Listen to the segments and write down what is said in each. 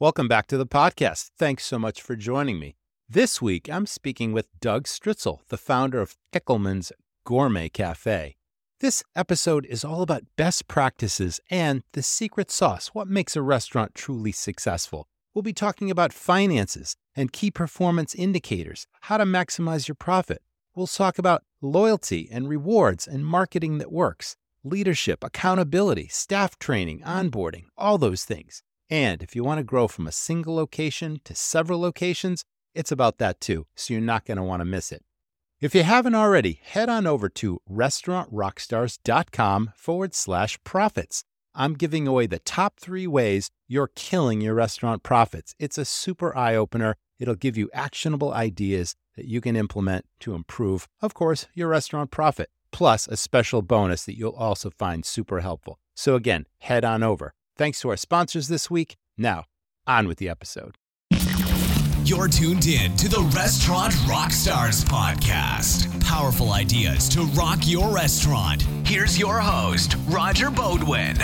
Welcome back to the podcast. Thanks so much for joining me. This week, I'm speaking with Doug Stritzel, the founder of Pickleman's Gourmet Cafe. This episode is all about best practices and the secret sauce, what makes a restaurant truly successful. We'll be talking about finances and key performance indicators, how to maximize your profit. We'll talk about loyalty and rewards and marketing that works, leadership, accountability, staff training, onboarding, all those things. And if you want to grow from a single location to several locations, it's about that too, so you're not going to want to miss it. If you haven't already, head on over to restaurantrockstars.com forward slash profits. I'm giving away the top three ways you're killing your restaurant profits. It's a super eye opener. It'll give you actionable ideas that you can implement to improve, of course, your restaurant profit, plus a special bonus that you'll also find super helpful. So, again, head on over. Thanks to our sponsors this week. Now, on with the episode. You're tuned in to the Restaurant Rockstars podcast. Powerful ideas to rock your restaurant. Here's your host, Roger Beaudoin.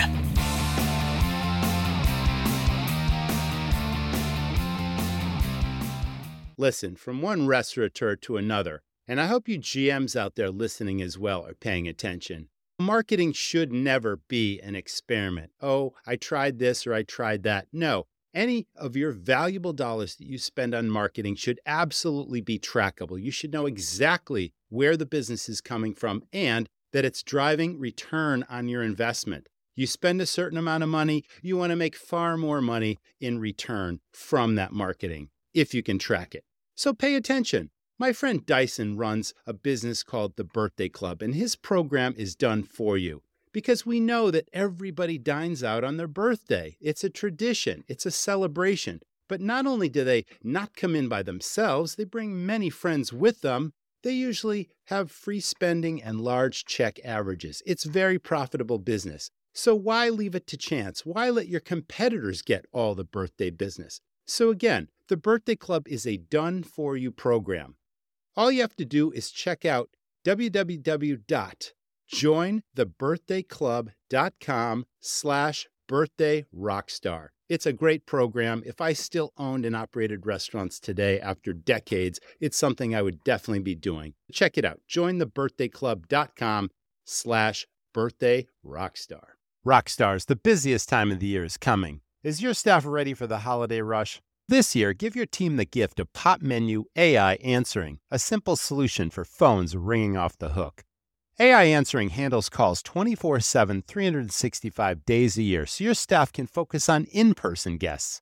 Listen, from one restaurateur to another, and I hope you GMs out there listening as well are paying attention. Marketing should never be an experiment. Oh, I tried this or I tried that. No, any of your valuable dollars that you spend on marketing should absolutely be trackable. You should know exactly where the business is coming from and that it's driving return on your investment. You spend a certain amount of money, you want to make far more money in return from that marketing if you can track it. So pay attention. My friend Dyson runs a business called the Birthday Club, and his program is done for you because we know that everybody dines out on their birthday. It's a tradition, it's a celebration. But not only do they not come in by themselves, they bring many friends with them. They usually have free spending and large check averages. It's very profitable business. So why leave it to chance? Why let your competitors get all the birthday business? So again, the Birthday Club is a done for you program. All you have to do is check out www.jointhebirthdayclub.com slash birthday rockstar. It's a great program. If I still owned and operated restaurants today after decades, it's something I would definitely be doing. Check it out. Jointhebirthdayclub.com slash birthday rockstar. Rockstars, the busiest time of the year is coming. Is your staff ready for the holiday rush? This year, give your team the gift of Pop Menu AI Answering, a simple solution for phones ringing off the hook. AI Answering handles calls 24 7, 365 days a year so your staff can focus on in person guests.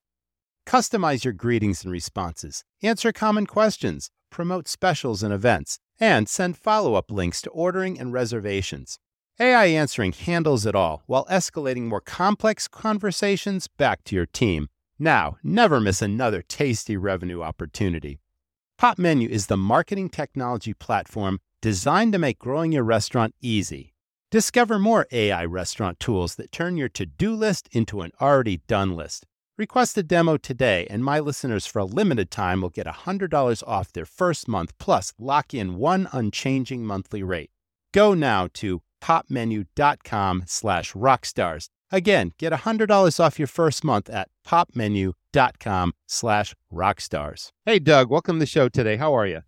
Customize your greetings and responses, answer common questions, promote specials and events, and send follow up links to ordering and reservations. AI Answering handles it all while escalating more complex conversations back to your team. Now, never miss another tasty revenue opportunity. Pop Menu is the marketing technology platform designed to make growing your restaurant easy. Discover more AI restaurant tools that turn your to do list into an already done list. Request a demo today, and my listeners for a limited time will get $100 off their first month plus lock in one unchanging monthly rate. Go now to popmenu.com slash rockstars. Again, get $100 off your first month at popmenu.com slash rockstars. Hey, Doug, welcome to the show today. How are you?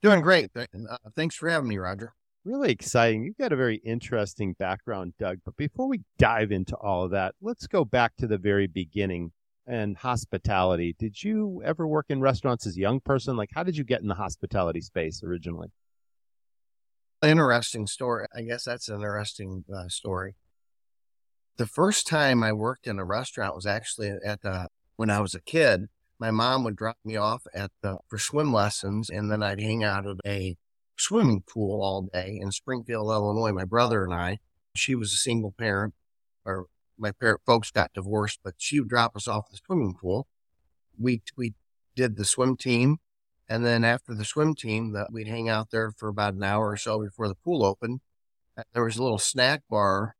Doing great. Uh, thanks for having me, Roger. Really exciting. You've got a very interesting background, Doug. But before we dive into all of that, let's go back to the very beginning and hospitality. Did you ever work in restaurants as a young person? Like, how did you get in the hospitality space originally? Interesting story. I guess that's an interesting uh, story. The first time I worked in a restaurant was actually at the, when I was a kid my mom would drop me off at the for swim lessons, and then I'd hang out at a swimming pool all day in Springfield, Illinois. My brother and I. She was a single parent, or my parent folks got divorced, but she would drop us off at the swimming pool. We we did the swim team, and then after the swim team, that we'd hang out there for about an hour or so before the pool opened. There was a little snack bar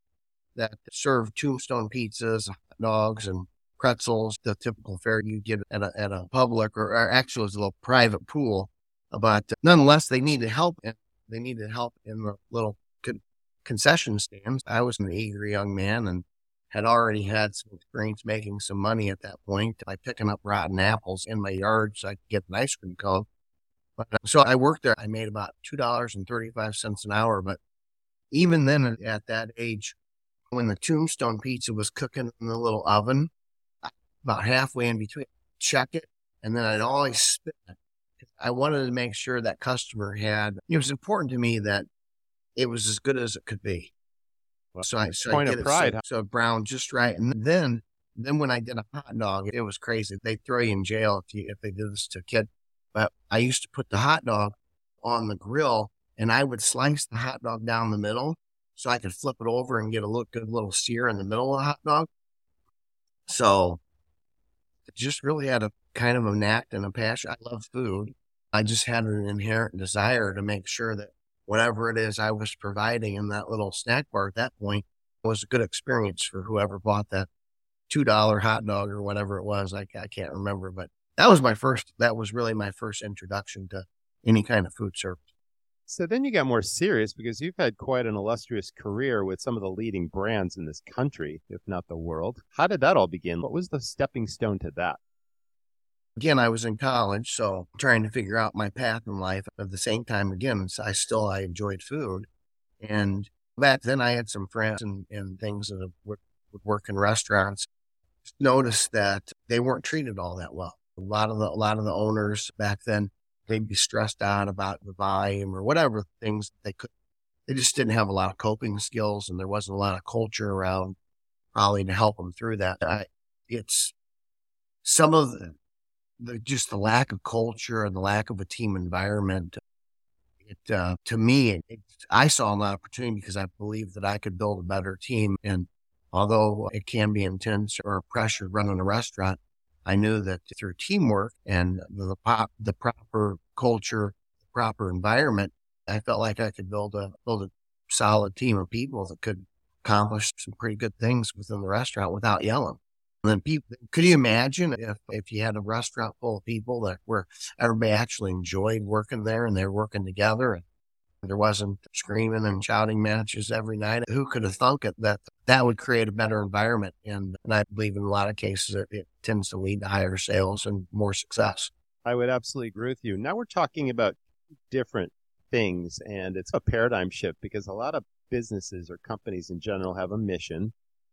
that served tombstone pizzas, hot dogs, and pretzels, the typical fare you get at a, at a public or, or actually it was a little private pool. But nonetheless, they needed help. And they needed help in the little con- concession stands. I was an eager young man and had already had some experience making some money at that point by picking up rotten apples in my yard so I could get an ice cream cone. But, uh, so I worked there. I made about $2.35 an hour. But even then, at that age, when the tombstone pizza was cooking in the little oven, about halfway in between, check it, and then I'd always spit it. I wanted to make sure that customer had, it was important to me that it was as good as it could be. Well, so I, so point I of pride, it huh? so, so brown just right. And then, then when I did a hot dog, it was crazy. They'd throw you in jail if you, if they did this to a kid. But I used to put the hot dog on the grill and I would slice the hot dog down the middle so I could flip it over and get a little good little sear in the middle of the hot dog. So just really had a kind of a knack and a passion. I love food. I just had an inherent desire to make sure that whatever it is I was providing in that little snack bar at that point was a good experience for whoever bought that two dollar hot dog or whatever it was. I, I can't remember, but that was my first. That was really my first introduction to any kind of food service. So then you got more serious because you've had quite an illustrious career with some of the leading brands in this country, if not the world. How did that all begin? What was the stepping stone to that? Again, I was in college, so trying to figure out my path in life. At the same time, again, I still I enjoyed food, and back then I had some friends and, and things that would, would work in restaurants. Noticed that they weren't treated all that well. A lot of the a lot of the owners back then they'd be stressed out about the volume or whatever things they could. They just didn't have a lot of coping skills, and there wasn't a lot of culture around probably to help them through that. I, it's some of the, the just the lack of culture and the lack of a team environment. It uh, to me, it, it, I saw an opportunity because I believe that I could build a better team. And although it can be intense or pressure running a restaurant, I knew that through teamwork and the pop, the proper culture, the proper environment, I felt like I could build a build a solid team of people that could accomplish some pretty good things within the restaurant without yelling. And then people, could you imagine if, if you had a restaurant full of people that were, everybody actually enjoyed working there and they're working together and there wasn't screaming and shouting matches every night? Who could have thunk it that that would create a better environment? And, and I believe in a lot of cases it, it tends to lead to higher sales and more success. I would absolutely agree with you. Now we're talking about different things, and it's a paradigm shift because a lot of businesses or companies in general have a mission,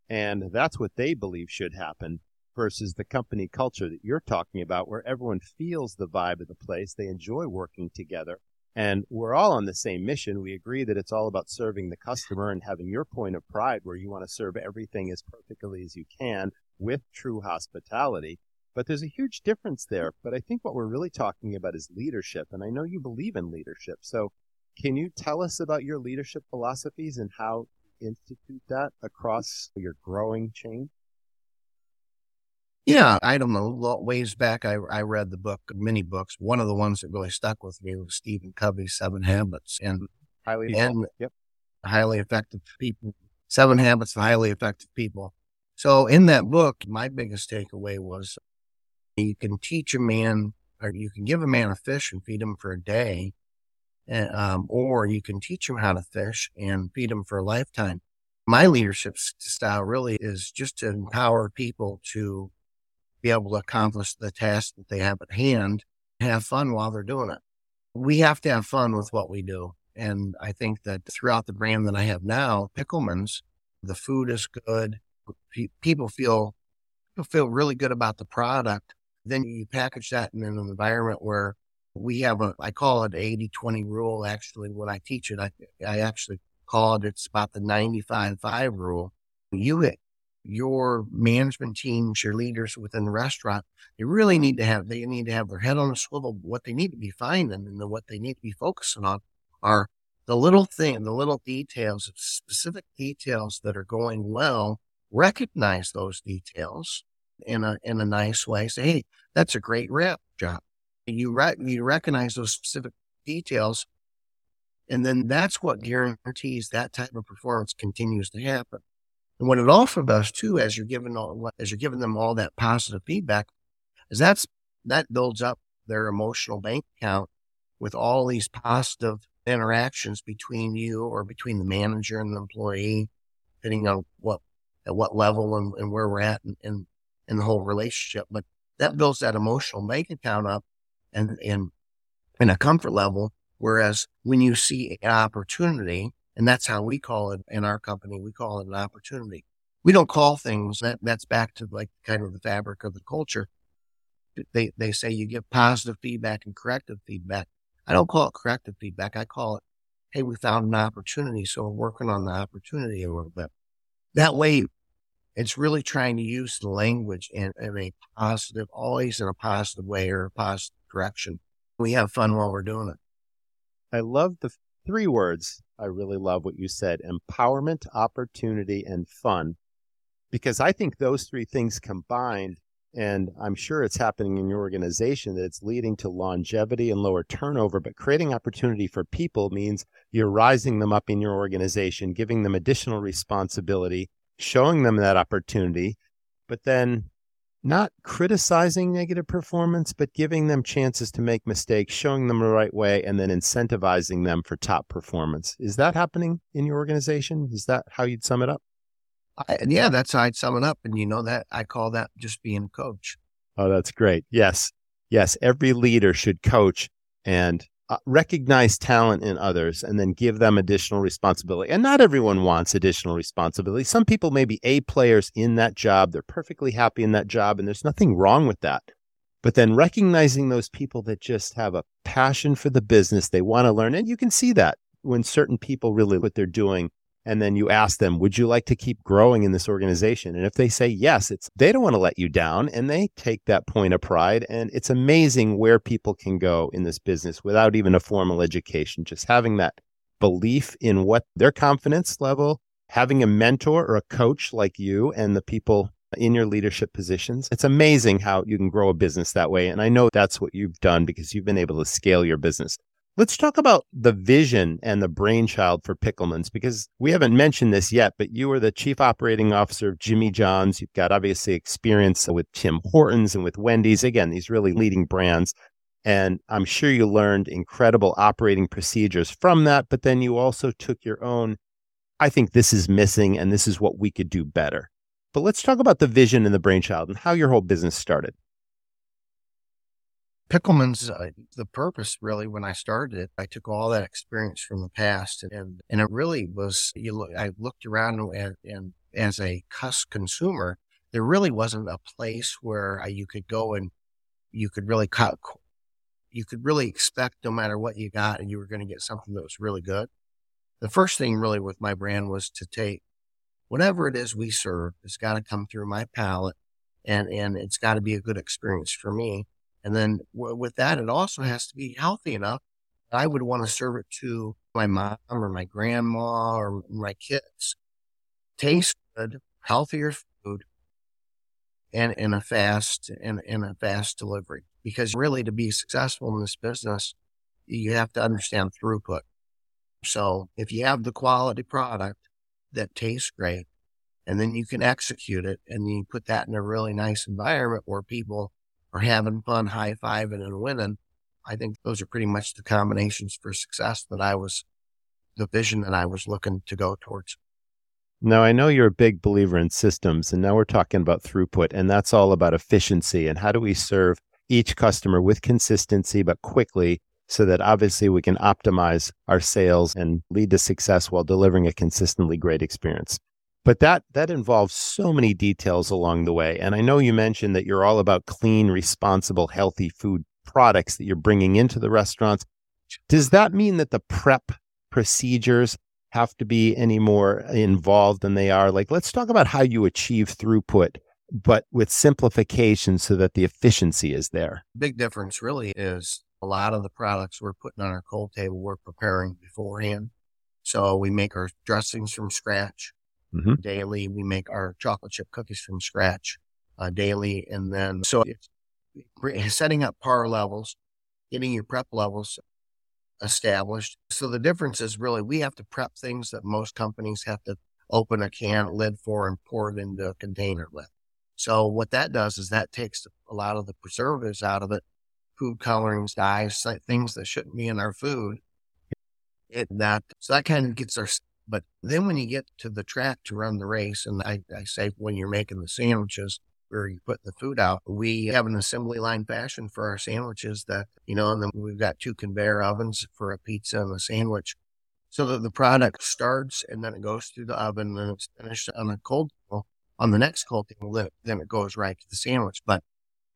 and that's what they believe should happen versus the company culture that you're talking about, where everyone feels the vibe of the place, they enjoy working together. And we're all on the same mission. We agree that it's all about serving the customer and having your point of pride where you want to serve everything as perfectly as you can with true hospitality. But there's a huge difference there. But I think what we're really talking about is leadership. And I know you believe in leadership. So can you tell us about your leadership philosophies and how you institute that across your growing chain? Yeah, I don't know. Ways back, I, I read the book, many books. One of the ones that really stuck with me was Stephen Covey's Seven Habits and Highly and Yep. highly effective people. Seven Habits of Highly Effective People. So in that book, my biggest takeaway was you can teach a man or you can give a man a fish and feed him for a day, and, um, or you can teach him how to fish and feed him for a lifetime. My leadership style really is just to empower people to be able to accomplish the task that they have at hand, have fun while they're doing it. We have to have fun with what we do. And I think that throughout the brand that I have now, Pickleman's, the food is good. People feel people feel really good about the product. Then you package that in an environment where we have a, I call it 80 20 rule. Actually, when I teach it, I, I actually call it, it's about the 95 5 rule. You, your management teams, your leaders within the restaurant, they really need to have, they need to have their head on a swivel. What they need to be finding and then what they need to be focusing on are the little thing, the little details, specific details that are going well. Recognize those details in a in a nice way. Say, hey, that's a great rep job. You re- you recognize those specific details, and then that's what guarantees that type of performance continues to happen. And what it also does too, as you're giving all, as you're giving them all that positive feedback, is that's that builds up their emotional bank account with all these positive interactions between you or between the manager and the employee, depending on what at what level and, and where we're at in, in, in the whole relationship. But that builds that emotional bank account up and, and, in a comfort level. Whereas when you see an opportunity, and that's how we call it in our company, we call it an opportunity. We don't call things that that's back to like kind of the fabric of the culture. They, they say you give positive feedback and corrective feedback. I don't call it corrective feedback. I call it, Hey, we found an opportunity. So we're working on the opportunity a little bit. That way it's really trying to use the language in, in a positive, always in a positive way or a positive direction. We have fun while we're doing it. I love the three words. I really love what you said empowerment, opportunity, and fun. Because I think those three things combined, and I'm sure it's happening in your organization, that it's leading to longevity and lower turnover. But creating opportunity for people means you're rising them up in your organization, giving them additional responsibility, showing them that opportunity, but then not criticizing negative performance, but giving them chances to make mistakes, showing them the right way, and then incentivizing them for top performance. Is that happening in your organization? Is that how you'd sum it up? I, yeah, that's how I'd sum it up. And you know that I call that just being a coach. Oh, that's great. Yes. Yes. Every leader should coach and uh, recognize talent in others and then give them additional responsibility. And not everyone wants additional responsibility. Some people may be A players in that job. They're perfectly happy in that job, and there's nothing wrong with that. But then recognizing those people that just have a passion for the business, they want to learn. And you can see that when certain people really what they're doing and then you ask them, would you like to keep growing in this organization? And if they say yes, it's they don't want to let you down and they take that point of pride. And it's amazing where people can go in this business without even a formal education, just having that belief in what their confidence level, having a mentor or a coach like you and the people in your leadership positions. It's amazing how you can grow a business that way. And I know that's what you've done because you've been able to scale your business. Let's talk about the vision and the brainchild for Picklemans because we haven't mentioned this yet, but you are the chief operating officer of Jimmy John's. You've got obviously experience with Tim Hortons and with Wendy's. Again, these really leading brands. And I'm sure you learned incredible operating procedures from that, but then you also took your own. I think this is missing and this is what we could do better. But let's talk about the vision and the brainchild and how your whole business started. Pickleman's uh, the purpose really when I started it. I took all that experience from the past and and it really was. You look, I looked around and, and as a cuss consumer, there really wasn't a place where you could go and you could really cut. You could really expect no matter what you got, and you were going to get something that was really good. The first thing really with my brand was to take whatever it is we serve. It's got to come through my palate, and and it's got to be a good experience for me and then w- with that, it also has to be healthy enough. I would want to serve it to my mom or my grandma or my kids. Taste good, healthier food, and in a fast and in a fast delivery. Because really, to be successful in this business, you have to understand throughput. So if you have the quality product that tastes great, and then you can execute it, and you put that in a really nice environment where people or having fun, high fiving and winning. I think those are pretty much the combinations for success that I was, the vision that I was looking to go towards. Now, I know you're a big believer in systems, and now we're talking about throughput, and that's all about efficiency and how do we serve each customer with consistency, but quickly so that obviously we can optimize our sales and lead to success while delivering a consistently great experience but that that involves so many details along the way and i know you mentioned that you're all about clean responsible healthy food products that you're bringing into the restaurants. Does that mean that the prep procedures have to be any more involved than they are? Like let's talk about how you achieve throughput but with simplification so that the efficiency is there. Big difference really is a lot of the products we're putting on our cold table we're preparing beforehand. So we make our dressings from scratch mm-hmm. daily. We make our chocolate chip cookies from scratch uh, daily. And then, so it's setting up par levels, getting your prep levels established. So the difference is really we have to prep things that most companies have to open a can lid for and pour it into a container with. So what that does is that takes a lot of the preservatives out of it, food colorings, dyes, things that shouldn't be in our food. It that so that kind of gets our But then when you get to the track to run the race, and I, I say when you're making the sandwiches, where you put the food out. We have an assembly line fashion for our sandwiches that, you know, and then we've got two conveyor ovens for a pizza and a sandwich so that the product starts and then it goes through the oven and it's finished on a cold table. On the next cold table, then, it goes right to the sandwich. But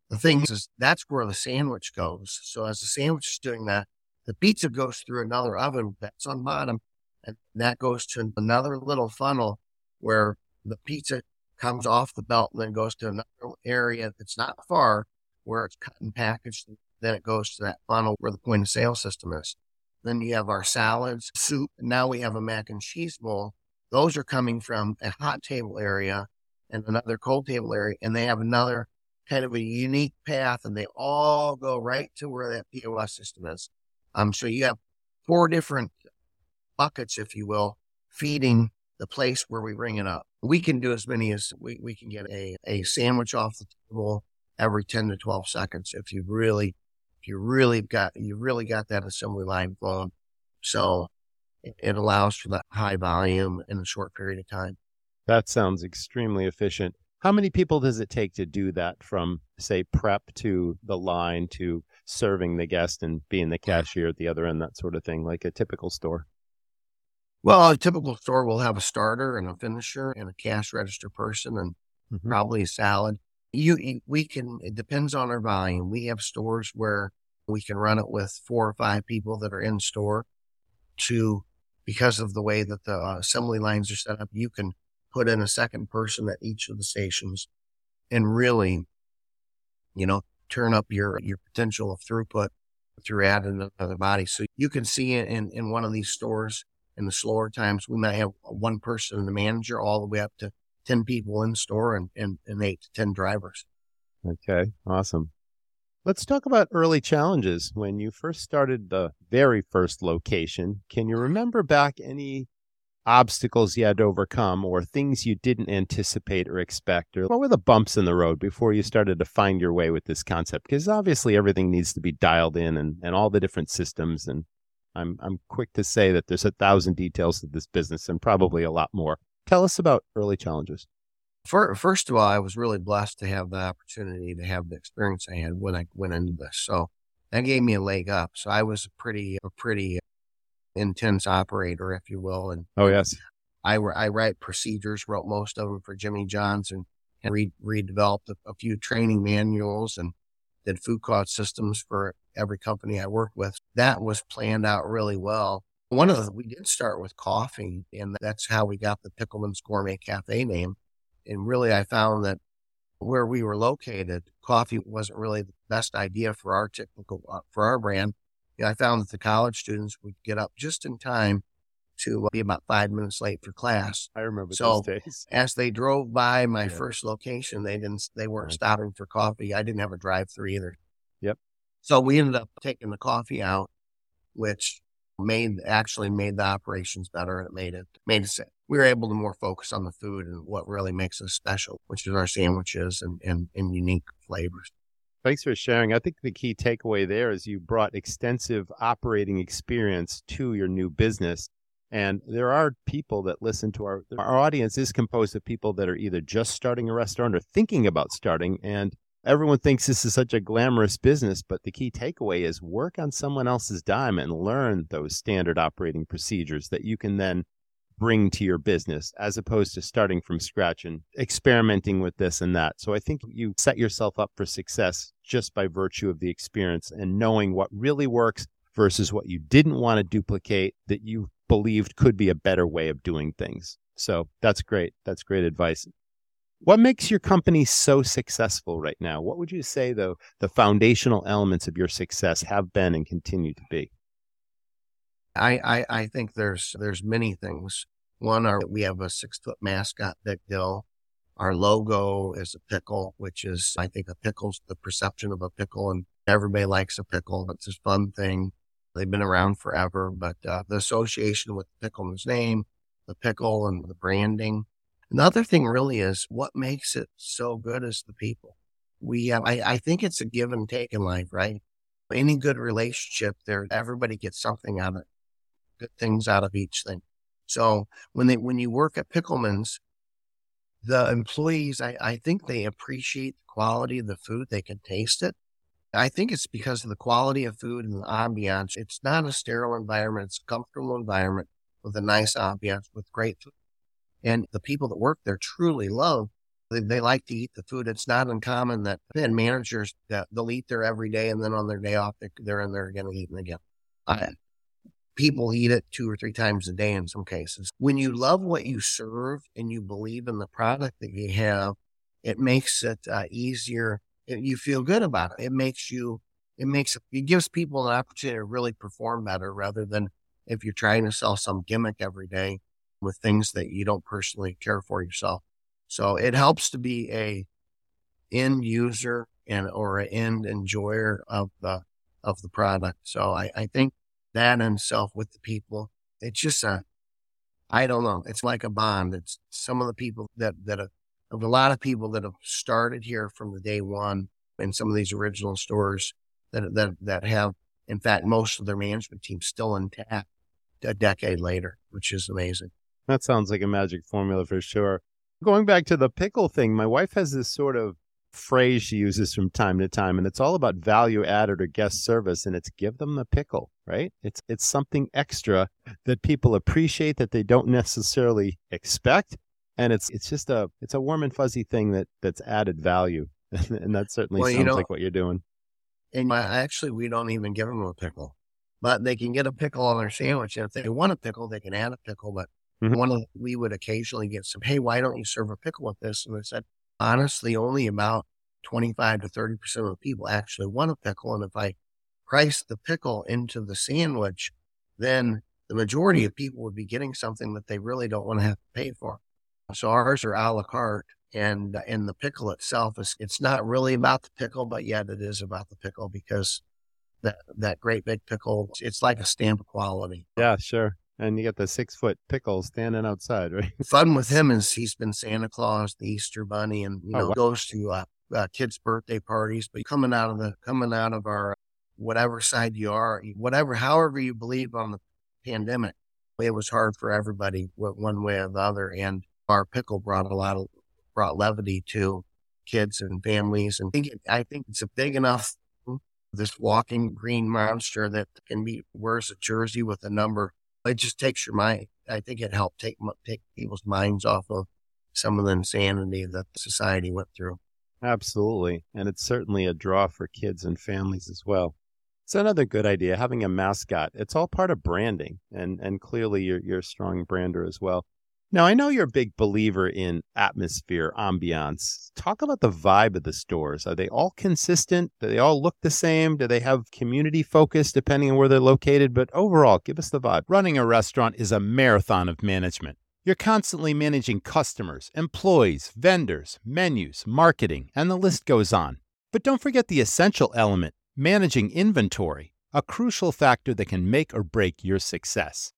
the thing is, is that's where the sandwich goes. So as the sandwich is doing that, the pizza goes through another oven that's on bottom and that goes to another little funnel where the pizza comes off the belt and then goes to another area that's not far where it's cut and packaged. Then it goes to that funnel where the point of sale system is. Then you have our salads, soup. And now we have a mac and cheese bowl. Those are coming from a hot table area and another cold table area. And they have another kind of a unique path and they all go right to where that POS system is. Um, so you have four different buckets, if you will, feeding the place where we bring it up. We can do as many as we, we can get a, a sandwich off the table every 10 to 12 seconds if you really, if you really got, you really got that assembly line flowing. So it, it allows for that high volume in a short period of time. That sounds extremely efficient. How many people does it take to do that from, say, prep to the line to serving the guest and being the cashier at the other end, that sort of thing, like a typical store? Well, a typical store will have a starter and a finisher and a cash register person and mm-hmm. probably a salad. You, we can, it depends on our volume. We have stores where we can run it with four or five people that are in store to, because of the way that the uh, assembly lines are set up, you can put in a second person at each of the stations and really, you know, turn up your, your potential of throughput through adding another body. So you can see in, in one of these stores, in the slower times, we might have one person and the manager all the way up to 10 people in store and, and, and eight to 10 drivers. Okay, awesome. Let's talk about early challenges. When you first started the very first location, can you remember back any obstacles you had to overcome or things you didn't anticipate or expect? Or what were the bumps in the road before you started to find your way with this concept? Because obviously everything needs to be dialed in and, and all the different systems and I'm I'm quick to say that there's a thousand details to this business and probably a lot more. Tell us about early challenges. First of all, I was really blessed to have the opportunity to have the experience I had when I went into this. So that gave me a leg up. So I was a pretty a pretty intense operator, if you will. And oh yes, I I write procedures, wrote most of them for Jimmy John's, and, and re- redeveloped a, a few training manuals and did food cost systems for every company I worked with. That was planned out really well. One of the, we did start with coffee, and that's how we got the Pickleman's Gourmet Cafe name. And really, I found that where we were located, coffee wasn't really the best idea for our typical, uh, for our brand. I found that the college students would get up just in time to uh, be about five minutes late for class. I remember so those days. As they drove by my yeah. first location, they didn't they weren't right. stopping for coffee. I didn't have a drive through either. Yep. So we ended up taking the coffee out, which made actually made the operations better and it made it made us we were able to more focus on the food and what really makes us special, which is our sandwiches and, and, and unique flavors. Thanks for sharing. I think the key takeaway there is you brought extensive operating experience to your new business and there are people that listen to our our audience is composed of people that are either just starting a restaurant or thinking about starting. And everyone thinks this is such a glamorous business, but the key takeaway is work on someone else's dime and learn those standard operating procedures that you can then bring to your business as opposed to starting from scratch and experimenting with this and that. So I think you set yourself up for success just by virtue of the experience and knowing what really works versus what you didn't want to duplicate that you believed could be a better way of doing things. So that's great. That's great advice. What makes your company so successful right now? What would you say, though, the foundational elements of your success have been and continue to be? I, I, I think there's there's many things. One are we have a six foot mascot, Big Dill. Our logo is a pickle, which is I think a pickle's the perception of a pickle, and everybody likes a pickle. It's a fun thing. They've been around forever, but uh, the association with the Pickleman's name, the pickle, and the branding. Another thing really is what makes it so good is the people. We have, I, I think it's a give and take in life, right? Any good relationship there, everybody gets something out of it, good things out of each thing. So when they when you work at Pickleman's, the employees, I, I think they appreciate the quality of the food. They can taste it. I think it's because of the quality of food and the ambiance. It's not a sterile environment. It's a comfortable environment with a nice ambiance with great food. And the people that work there truly love they, they like to eat the food. It's not uncommon that then managers that they'll eat there every day, and then on their day off, they're in there again and eating again. I, people eat it two or three times a day in some cases. When you love what you serve and you believe in the product that you have, it makes it uh, easier. You feel good about it. It makes you, it makes, it gives people an opportunity to really perform better rather than if you're trying to sell some gimmick every day with things that you don't personally care for yourself. So it helps to be a end user and or an end enjoyer of the of the product. So I, I think that in itself with the people, it's just a I don't know. It's like a bond. It's some of the people that that of a lot of people that have started here from the day one in some of these original stores that that that have in fact most of their management team still intact a decade later, which is amazing. That sounds like a magic formula for sure. Going back to the pickle thing, my wife has this sort of phrase she uses from time to time, and it's all about value added or guest service, and it's give them the pickle, right? It's it's something extra that people appreciate that they don't necessarily expect, and it's it's just a it's a warm and fuzzy thing that that's added value, and that certainly well, sounds like what you're doing. And actually, we don't even give them a pickle, but they can get a pickle on their sandwich, and if they want a pickle, they can add a pickle, but Mm-hmm. One of the, we would occasionally get some, hey, why don't you serve a pickle with this? And I said, honestly, only about 25 to 30% of the people actually want a pickle. And if I price the pickle into the sandwich, then the majority of people would be getting something that they really don't want to have to pay for. So ours are a la carte and, and the pickle itself is, it's not really about the pickle, but yet it is about the pickle because that, that great big pickle, it's like a stamp of quality. Yeah, sure and you got the six foot pickle standing outside, right? Fun with him is he's been Santa Claus, the Easter Bunny, and you oh, know wow. goes to uh, uh, kids' birthday parties. But coming out of the coming out of our whatever side you are, whatever, however you believe on the pandemic, it was hard for everybody one way or the other. And our pickle brought a lot of brought levity to kids and families. And I think, it, I think it's a big enough this walking green monster that can be wears a jersey with a number it just takes your mind. I think it helped take take people's minds off of some of the insanity that society went through. Absolutely, and it's certainly a draw for kids and families as well. It's another good idea having a mascot. It's all part of branding, and and clearly you're you're a strong brander as well. Now, I know you're a big believer in atmosphere, ambiance. Talk about the vibe of the stores. Are they all consistent? Do they all look the same? Do they have community focus depending on where they're located? But overall, give us the vibe. Running a restaurant is a marathon of management. You're constantly managing customers, employees, vendors, menus, marketing, and the list goes on. But don't forget the essential element managing inventory, a crucial factor that can make or break your success.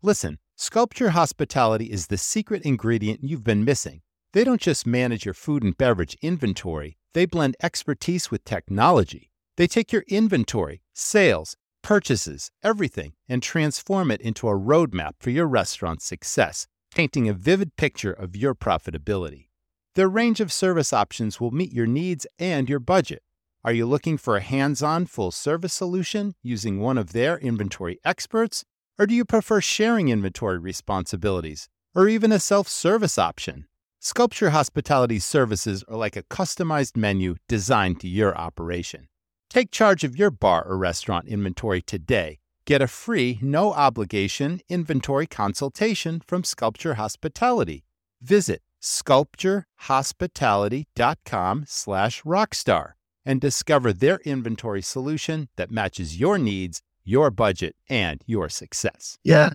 Listen, Sculpture Hospitality is the secret ingredient you've been missing. They don't just manage your food and beverage inventory, they blend expertise with technology. They take your inventory, sales, purchases, everything, and transform it into a roadmap for your restaurant's success, painting a vivid picture of your profitability. Their range of service options will meet your needs and your budget. Are you looking for a hands on full service solution using one of their inventory experts? Or do you prefer sharing inventory responsibilities or even a self service option? Sculpture Hospitality services are like a customized menu designed to your operation. Take charge of your bar or restaurant inventory today. Get a free, no obligation inventory consultation from Sculpture Hospitality. Visit sculpturehospitality.com slash rockstar and discover their inventory solution that matches your needs your budget, and your success. Yeah.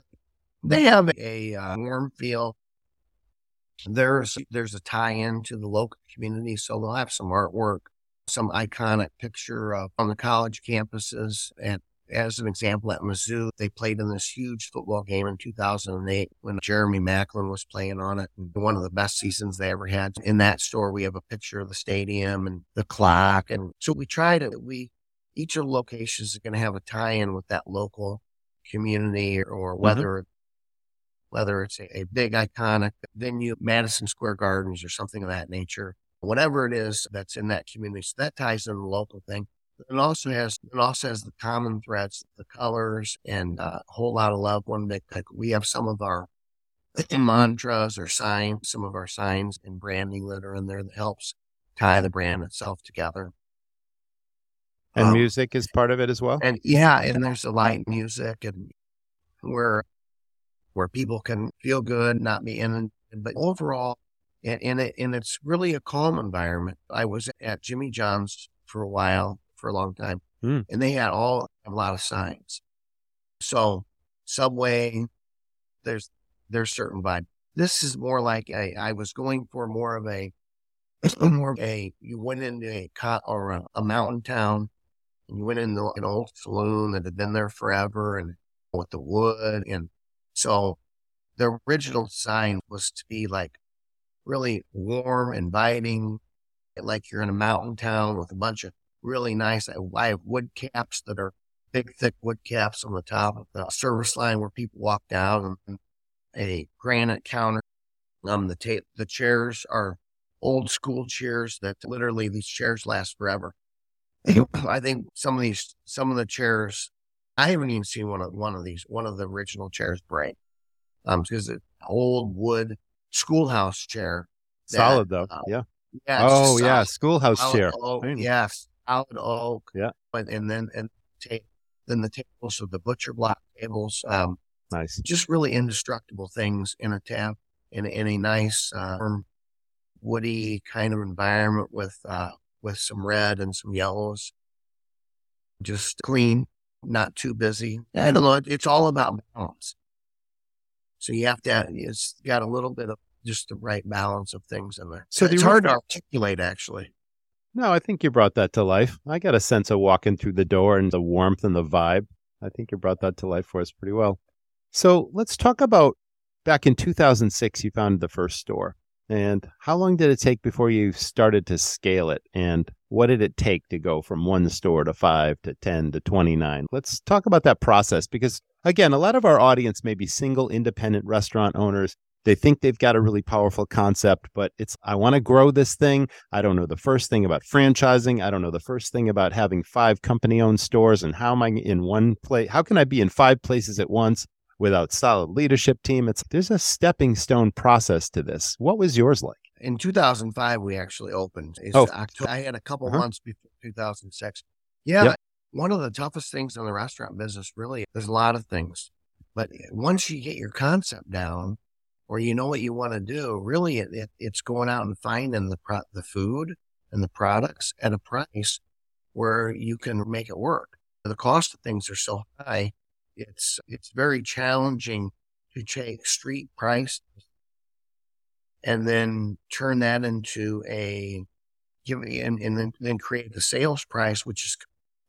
They have a uh, warm feel. There's there's a tie-in to the local community, so they'll have some artwork, some iconic picture of, on the college campuses. And as an example, at Mizzou, they played in this huge football game in 2008 when Jeremy Maclin was playing on it. One of the best seasons they ever had. In that store, we have a picture of the stadium and the clock, and so we try to we each of the locations is going to have a tie-in with that local community or mm-hmm. whether mm-hmm. whether it's a, a big iconic venue, Madison Square Gardens or something of that nature, whatever it is that's in that community. So that ties into the local thing. It also has it also has the common threads, the colors, and uh, a whole lot of love. One that like, we have some of our mantras or signs, some of our signs and branding that are in there that helps tie the brand itself together. And Um, music is part of it as well. and yeah, and there's a light music and where where people can feel good, not be in, but overall, and, and it and it's really a calm environment. I was at Jimmy John's for a while, for a long time, Hmm. and they had all a lot of signs. So Subway, there's there's certain vibe. This is more like a, I was going for more of a more of a you went into a or a, a mountain town and you went into an old saloon that had been there forever and with the wood. And so the original sign was to be like really warm, inviting, like you're in a mountain town with a bunch of really nice, I have wood caps that are big, thick wood caps on the top of the service line where people walk down and a granite counter. Um, the ta- the chairs are old school chairs that literally these chairs last forever. I think some of these, some of the chairs, I haven't even seen one of one of these, one of the original chairs break. Um, because it's old wood schoolhouse chair. that, Solid though. uh, yeah. Yeah. Oh just yeah, schoolhouse solid chair. Oak, Very nice. yes, solid oak. Yeah. But and then and ta- then the tables of the butcher block tables, um, Nice. just really indestructible things in a tab in in a nice uh, woody kind of environment with uh, with some red and some yellows. Just clean, not too busy. I don't know. It's all about balance. So you have to. It's got a little bit of just the right balance of things in there. So it's hard to articulate, actually. No, I think you brought that to life. I got a sense of walking through the door and the warmth and the vibe. I think you brought that to life for us pretty well. So let's talk about back in 2006, you founded the first store. And how long did it take before you started to scale it? And what did it take to go from one store to five to 10 to 29? Let's talk about that process because, again, a lot of our audience may be single independent restaurant owners. They think they've got a really powerful concept, but it's, I want to grow this thing. I don't know the first thing about franchising. I don't know the first thing about having five company owned stores and how am I in one place? How can I be in five places at once without solid leadership team? It's there's a stepping stone process to this. What was yours like? In 2005, we actually opened. It's Oh. October. I had a couple Uh-huh. months before 2006. Yeah. Yep. One of the toughest things in the restaurant business, really, there's a lot of things. But once you get your concept down or you know what you want to do, really, it, it, it's going out and finding the, pro- the food and the products at a price where you can make it work. The cost of things are so high. It's, it's very challenging to take street price and then turn that into a give and, and then, then create the sales price, which is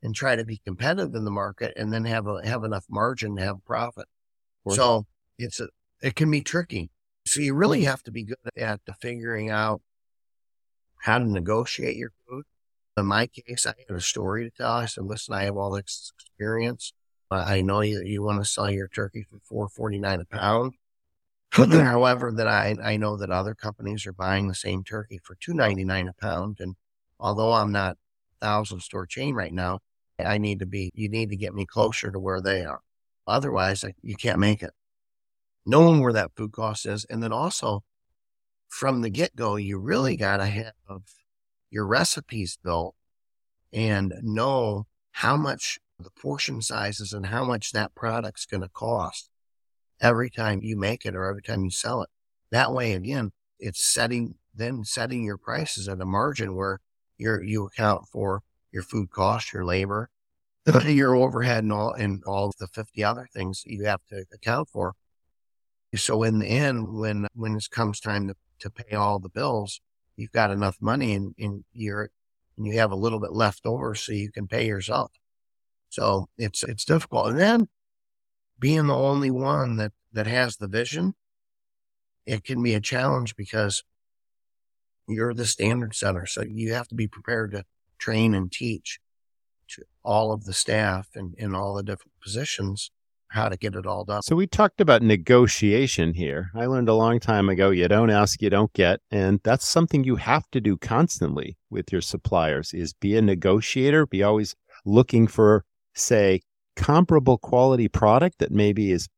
and try to be competitive in the market and then have a have enough margin to have profit. So it's a it can be tricky. So you really hmm. have to be good at the figuring out how to negotiate your food. In my case, I had a story to tell. I said, "Listen, I have all this experience. I know you you want to sell your turkey for four forty nine a pound. However, that I I know that other companies are buying the same turkey for two ninety nine a pound, and although I'm not a thousand store chain right now, I need to be. You need to get me closer to where they are. Otherwise, I, you can't make it. Knowing where that food cost is, and then also from the get go, you really got to have your recipes built and know how much the portion sizes and how much that product's going to cost every time you make it or every time you sell it. That way, again, it's setting, then setting your prices at a margin where you're, you account for your food cost, your labor, uh-huh. your overhead and all, and all the 50 other things you have to account for. So in the end, when, when it comes time to, to pay all the bills, you've got enough money and, and you're, and you have a little bit left over so you can pay yourself. So it's, it's difficult. And then being the only one that, that has the vision, it can be a challenge because you're the standard setter. So you have to be prepared to train and teach to all of the staff and in all the different positions how to get it all done. So we talked about negotiation here. I learned a long time ago you don't ask, you don't get, and that's something you have to do constantly with your suppliers is be a negotiator, be always looking for say comparable quality product that maybe is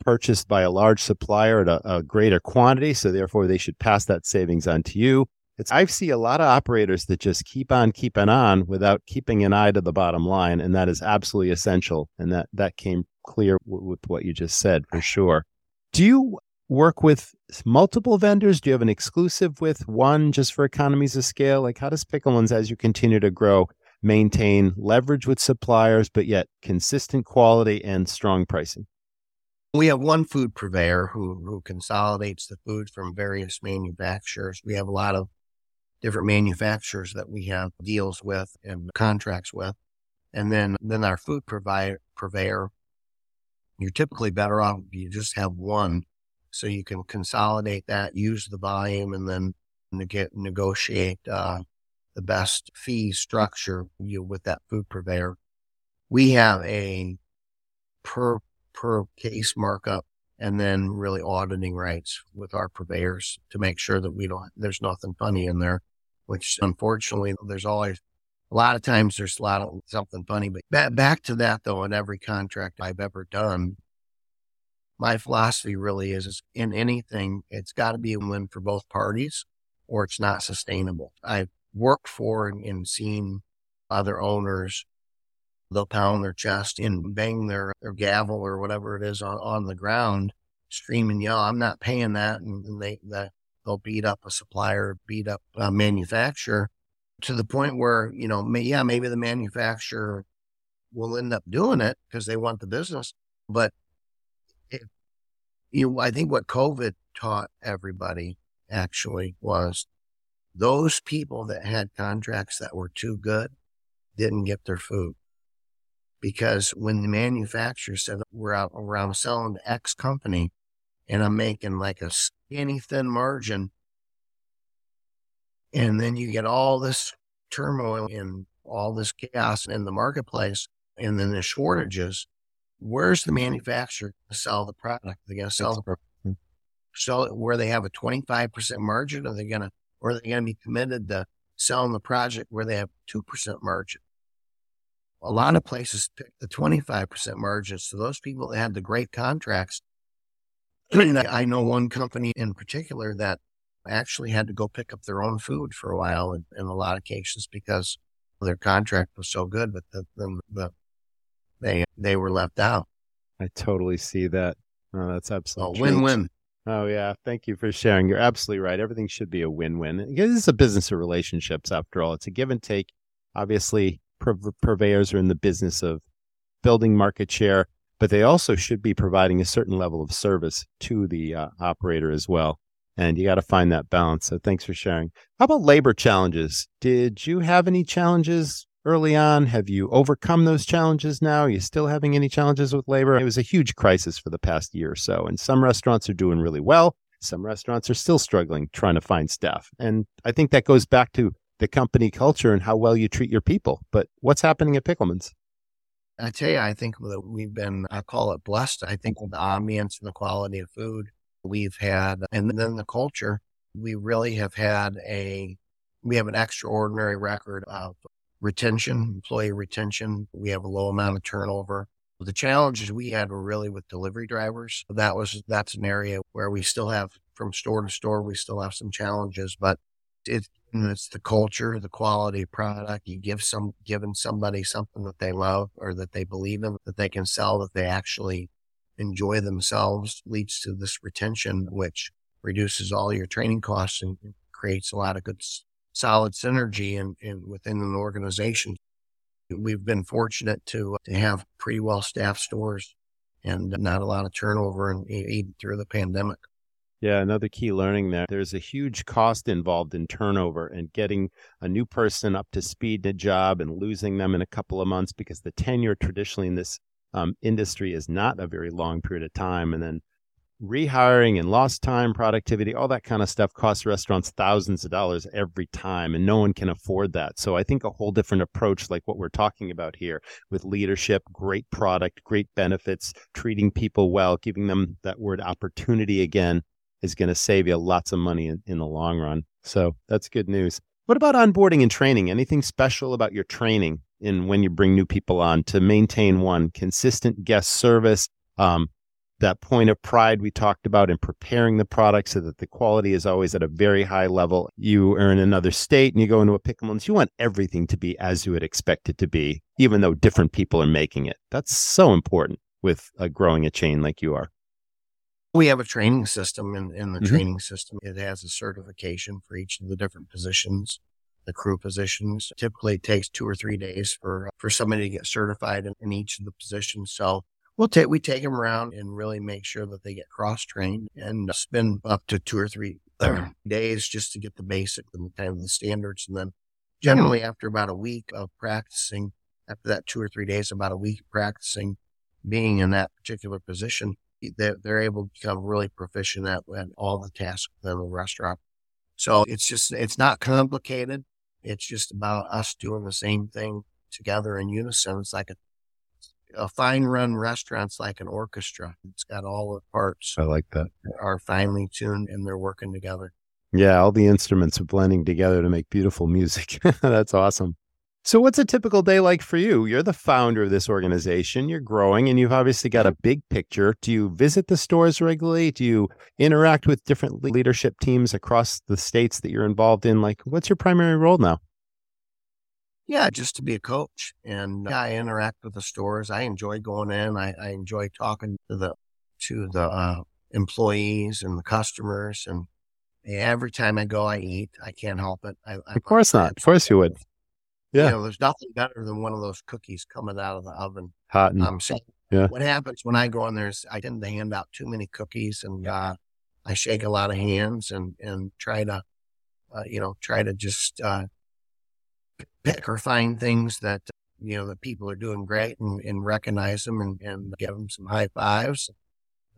purchased by a large supplier at a, a greater quantity, so therefore they should pass that savings on to you. It's I see a lot of operators that just keep on keeping on without keeping an eye to the bottom line, and that is absolutely essential. And that that came clear w- with what you just said for sure. Do you work with multiple vendors? Do you have an exclusive with one just for economies of scale? Like how does Pickleman's as you continue to grow maintain leverage with suppliers, but yet consistent quality and strong pricing? We have one food purveyor who, who consolidates the food from various manufacturers. We have a lot of different manufacturers that we have deals with and contracts with. And then, then our food provider, purveyor, you're typically better off if you just have one. So you can consolidate that, use the volume, and then neg- negotiate uh, the best fee mm. structure you with that food purveyor. We have a per per case markup and then really auditing rights with our purveyors to make sure that we don't there's nothing funny in there which unfortunately there's always a lot of times there's a lot of something funny. But back, back to that though, in every contract I've ever done, my philosophy really is, is in anything, it's got to be a win for both parties or it's not sustainable. I've worked for and, and seen other owners, they'll pound their chest and bang their, their gavel or whatever it is on, on the ground, scream and yell, I'm not paying that. And, and they, that they'll beat up a supplier, beat up a manufacturer to the point where, you know, may, yeah, maybe the manufacturer will end up doing it because they want the business. But it, you know, I think what COVID taught everybody actually was those people that had contracts that were too good didn't get their food. Because when the manufacturer said, we're out around selling to X company and I'm making like a skinny thin margin. And then you get all this turmoil and all this chaos in the marketplace and then the shortages. Where's the manufacturer to sell the product? They're going to sell the product. Mm-hmm. Sell it where they have a 25% margin. Are they going to, or they're they going to be committed to selling the project where they have 2% margin? A lot of places pick the 25% margin. So those people that had the great contracts I know one company in particular that actually had to go pick up their own food for a while in, in a lot of cases because their contract was so good, but the, the, the they they were left out. I totally see that. Oh, that's absolutely oh, win-win. Oh yeah, thank you for sharing. You're absolutely right. Everything should be a win-win. This is a business of relationships, after all. It's a give and take. Obviously, purveyors are in the business of building market share but they also should be providing a certain level of service to the uh, operator as well. And you got to find that balance. So thanks for sharing. How about labor challenges? Did you have any challenges early on? Have you overcome those challenges now? Are you still having any challenges with labor? It was a huge crisis for the past year or so. And some restaurants are doing really well. Some restaurants are still struggling trying to find staff. And I think that goes back to the company culture and how well you treat your people. But what's happening at Pickleman's? I tell you, I think that we've been, I call it blessed. I think with the ambience and the quality of food we've had, and then the culture, we really have had a, we have an extraordinary record of retention, employee retention. We have a low amount of turnover. The challenges we had were really with delivery drivers. That was, that's an area where we still have from store to store, we still have some challenges, but it's it's the culture, the quality of product. You give some, giving somebody something that they love or that they believe in, that they can sell, that they actually enjoy themselves leads to this retention, which reduces all your training costs and creates a lot of good, solid synergy in within an organization. We've been fortunate to, to have pretty well staffed stores and not a lot of turnover and even through the pandemic. Yeah, another key learning there. There's a huge cost involved in turnover and getting a new person up to speed in a job and losing them in a couple of months because the tenure traditionally in this um, industry is not a very long period of time. And then rehiring and lost time, productivity, all that kind of stuff costs restaurants thousands of dollars every time, and no one can afford that. So I think a whole different approach, like what we're talking about here, with leadership, great product, great benefits, treating people well, giving them that word opportunity again, is going to save you lots of money in, in the long run. So that's good news. What about onboarding and training? Anything special about your training in when you bring new people on to maintain one consistent guest service? Um, that point of pride we talked about in preparing the product so that the quality is always at a very high level. You are in another state and you go into a Pickleman's, you want everything to be as you would expect it to be, even though different people are making it. That's so important with a growing a chain like you are. We have a training system in, in the mm-hmm. training system. It has a certification for each of the different positions, the crew positions. Typically it takes two or three days for, for somebody to get certified in, in each of the positions. So we'll take we take them around and really make sure that they get cross trained and spend up to two or three days just to get the basic and kind of the standards, and then hmm. generally after about a week of practicing, after that two or three days, about a week practicing being in that particular position, they're, they're able to become really proficient at, at all the tasks within the restaurant. So it's just it's not complicated. It's just about us doing the same thing together in unison. It's like a a fine run restaurant's like an orchestra. It's got all the parts. I like that. Are finely tuned and they're working together. Yeah, all the instruments are blending together to make beautiful music. That's awesome. So, what's a typical day like for you? You're the founder of this organization, you're growing, and you've obviously got a big picture. Do you visit the stores regularly? Do you interact with different leadership teams across the states that you're involved in? Like, what's your primary role now? Yeah, just to be a coach. And I interact with the stores. I enjoy going in. I, I enjoy talking to the to the uh, employees and the customers. And every time I go, I eat. I can't help it. I, of course not. Of course you would. Yeah. You know, there's nothing better than one of those cookies coming out of the oven. Hot and um, so yeah. what happens when I go in there is I tend to hand out too many cookies and uh, I shake a lot of hands and, and try to, uh, you know, try to just uh, pick or find things that, you know, that people are doing great and, and recognize them and, and give them some high fives.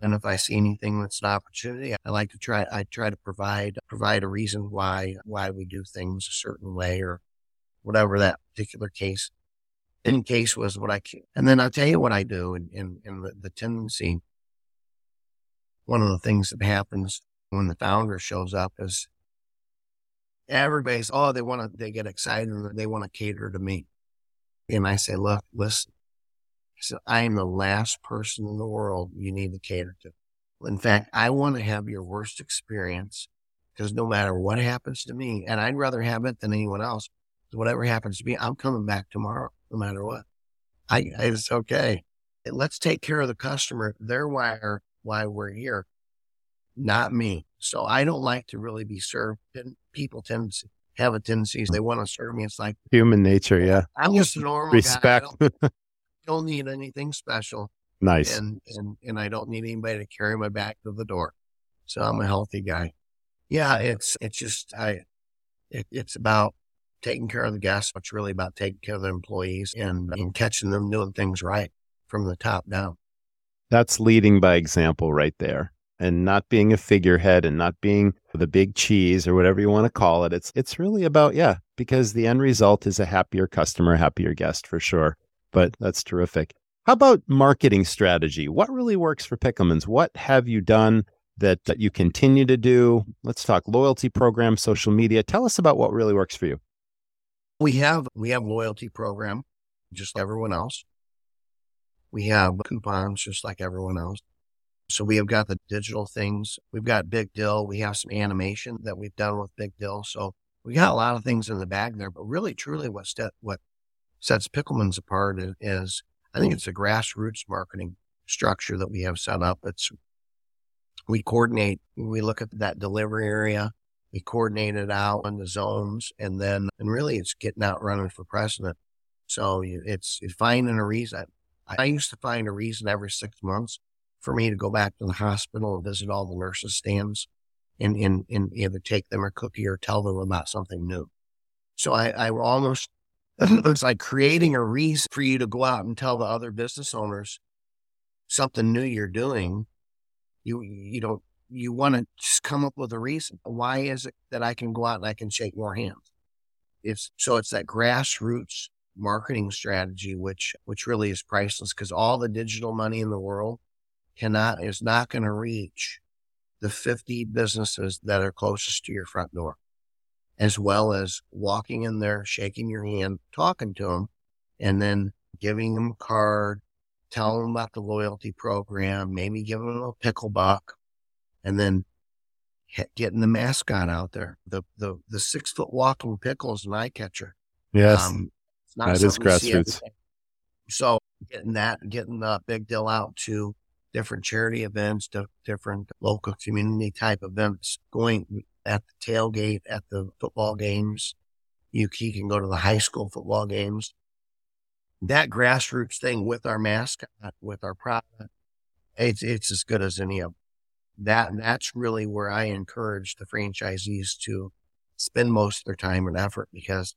And if I see anything that's an opportunity, I like to try, I try to provide, provide a reason why, why we do things a certain way or whatever that particular case in case was what I. And then I'll tell you what I do in, in, in the, the tendency. One of the things that happens when the founder shows up is everybody's, oh, they want to, they get excited and they want to cater to me. And I say, look, listen, I said, I am the last person in the world you need to cater to. In fact, I want to have your worst experience because no matter what happens to me, and I'd rather have it than anyone else, whatever happens to me, I'm coming back tomorrow, no matter what. I, it's okay. Let's take care of the customer. They're why, why we're here, not me. So I don't like to really be served. People tend to have a tendency, they want to serve me. It's like human nature. Yeah. I'm just a normal Respect. guy. Don't, don't need anything special. Nice. And, and, and I don't need anybody to carry my back to the door. So I'm a healthy guy. Yeah. It's, it's just, I, it, it's about taking care of the guests. It's really about taking care of the employees and, and catching them doing things right from the top down. That's leading by example right there and not being a figurehead and not being the big cheese or whatever you want to call it. It's it's really about yeah, because the end result is a happier customer, happier guest for sure. But that's terrific. How about marketing strategy? What really works for Pickleman's? What have you done that, that you continue to do? Let's talk loyalty program, social media. Tell us about what really works for you. We have we have loyalty program, just like everyone else. We have coupons, just like everyone else. So we have got the digital things. We've got Big Dill. We have some animation that we've done with Big Dill. So we got a lot of things in the bag there. But really, truly, what st- what sets Pickleman's apart is, is I think it's a grassroots marketing structure that we have set up. It's we coordinate. We look at that delivery area we coordinate it out in the zones and then, and really it's getting out running for president. So it's, it's finding a reason. I used to find a reason every six months for me to go back to the hospital and visit all the nurses stands and, and, and either take them a cookie or tell them about something new. So I, I almost, it's like creating a reason for you to go out and tell the other business owners something new you're doing You you don't you want to just come up with a reason. Why is it that I can go out and I can shake more hands? It's so it's that grassroots marketing strategy, which which really is priceless because all the digital money in the world cannot is not going to reach the 50 businesses that are closest to your front door, as well as walking in there, shaking your hand, talking to them, and then giving them a card, telling them about the loyalty program, maybe giving them a pickle buck, and then getting the mascot out there. The the the six foot walking pickle is an eye catcher. Yes, um, that is grassroots. So getting that, getting the Big Dill out to different charity events, different local community type events, going at the tailgate at the football games. You, can go to the high school football games. That grassroots thing with our mascot, uh, with our product, it's it's as good as any of. That that's really where I encourage the franchisees to spend most of their time and effort because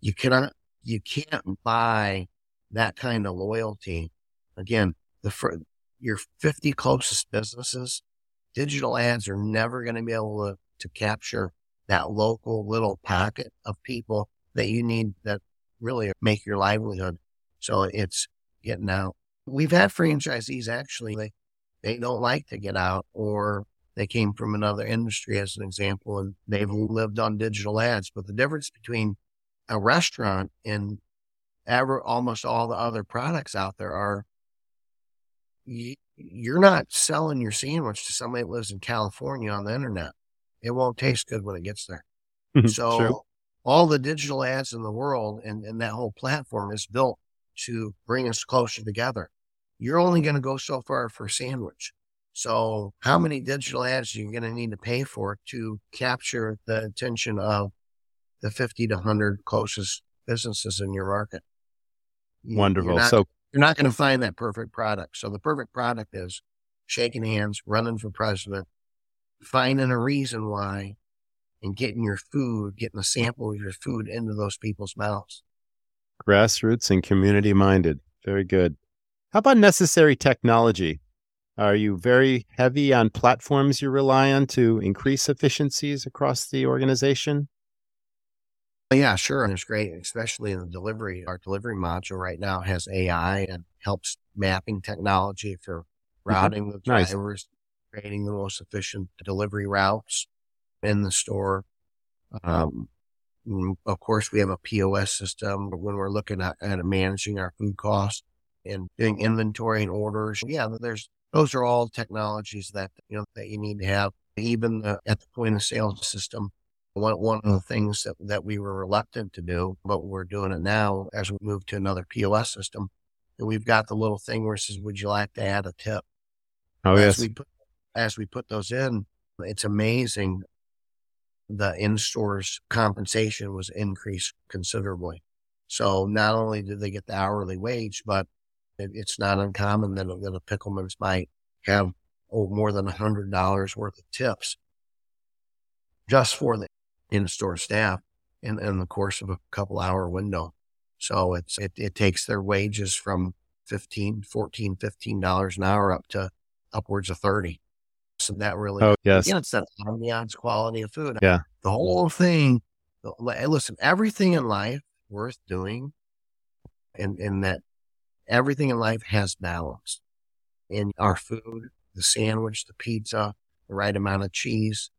you cannot you can't buy that kind of loyalty. Again, the your 50 closest businesses, digital ads are never going to be able to, to capture that local little pocket of people that you need that really make your livelihood. So it's getting out. We've had franchisees actually, they, they don't like to get out or they came from another industry as an example and they've lived on digital ads. But the difference between a restaurant and ever almost all the other products out there are you're not selling your sandwich to somebody that lives in California on the internet. It won't taste good when it gets there. Mm-hmm. so True. all the digital ads in the world and, and that whole platform is built to bring us closer together. You're only going to go so far for a sandwich. So how many digital ads are you going to need to pay for to capture the attention of the 50 to 100 closest businesses in your market? Wonderful. Not, so you're not going to find that perfect product. So the perfect product is shaking hands, running for president, finding a reason why, and getting your food, getting a sample of your food into those people's mouths. Grassroots and community minded. Very good. How about necessary technology? Are you very heavy on platforms you rely on to increase efficiencies across the organization? Yeah, sure. And it's great, especially in the delivery. Our delivery module right now has AI and helps mapping technology for mm-hmm. routing the drivers, nice. creating the most efficient delivery routes in the store. Um, mm, of course, we have a POS system when we're looking at, at managing our food costs and doing inventory and orders. Yeah, there's those are all technologies that you know that you need to have. Even the, at the point of sale system, one, one of the mm. things that, that we were reluctant to do, but we're doing it now as we move to another POS system. And we've got the little thing where it says, would you like to add a tip? Oh, as yes. We put, as we put those in, it's amazing. The in-stores compensation was increased considerably. So not only did they get the hourly wage, but it, it's not uncommon that, that a pickleman's might have oh, more than a hundred dollars worth of tips just for the in-store staff in, in the course of a couple hour window. So it's, it, it takes their wages from 15, 14, 15 dollars an hour up to upwards of 30. So that really, oh, yes. You know, it's that ambiance quality of food. Yeah. The whole thing, listen, everything in life worth doing and, and that everything in life has balance in our food, the sandwich, the pizza, the right amount of cheese,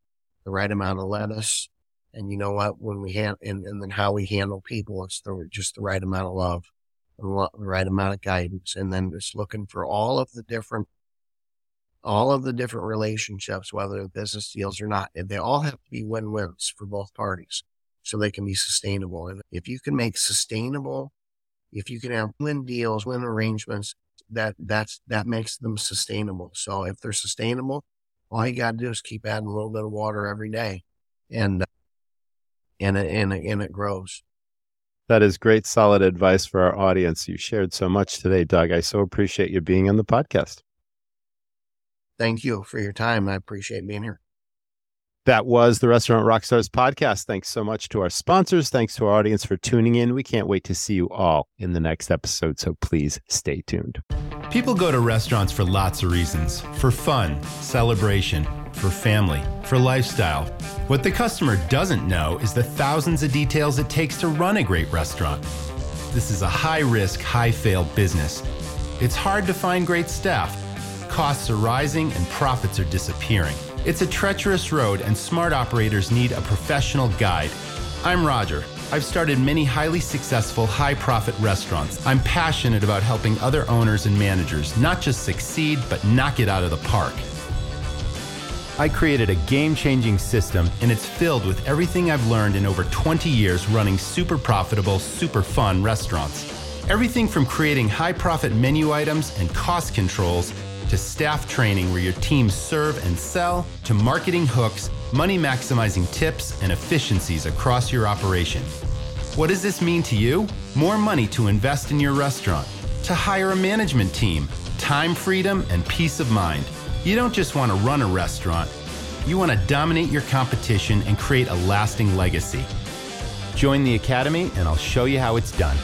the right amount of lettuce, and you know what? When we hand and, and then how we handle people, it's the, just the right amount of love, and the right amount of guidance, and then just looking for all of the different, all of the different relationships, whether business deals or not. And they all have to be win-wins for both parties, so they can be sustainable. And if you can make sustainable, if you can have win deals, win arrangements, that that's that makes them sustainable. So if they're sustainable, all you got to do is keep adding a little bit of water every day, and uh, and it, and it, and it grows. That is great, solid advice for our audience. You shared so much today, Doug. I so appreciate you being on the podcast. Thank you for your time. I appreciate being here. That was the Restaurant Rockstars podcast. Thanks so much to our sponsors. Thanks to our audience for tuning in. We can't wait to see you all in the next episode. So please stay tuned. People go to restaurants for lots of reasons for fun, celebration, for family, for lifestyle. What the customer doesn't know is the thousands of details it takes to run a great restaurant. This is a high risk, high fail business. It's hard to find great staff. Costs are rising and profits are disappearing. It's a treacherous road, and smart operators need a professional guide. I'm Roger. I've started many highly successful, high profit restaurants. I'm passionate about helping other owners and managers not just succeed, but knock it out of the park. I created a game changing system, and it's filled with everything I've learned in over 20 years running super profitable, super fun restaurants. Everything from creating high profit menu items and cost controls to staff training where your teams serve and sell to marketing hooks, money maximizing tips, and efficiencies across your operation. What does this mean to you? More money to invest in your restaurant, to hire a management team, time freedom, and peace of mind. You don't just want to run a restaurant, you want to dominate your competition and create a lasting legacy. Join the Academy, and I'll show you how it's done.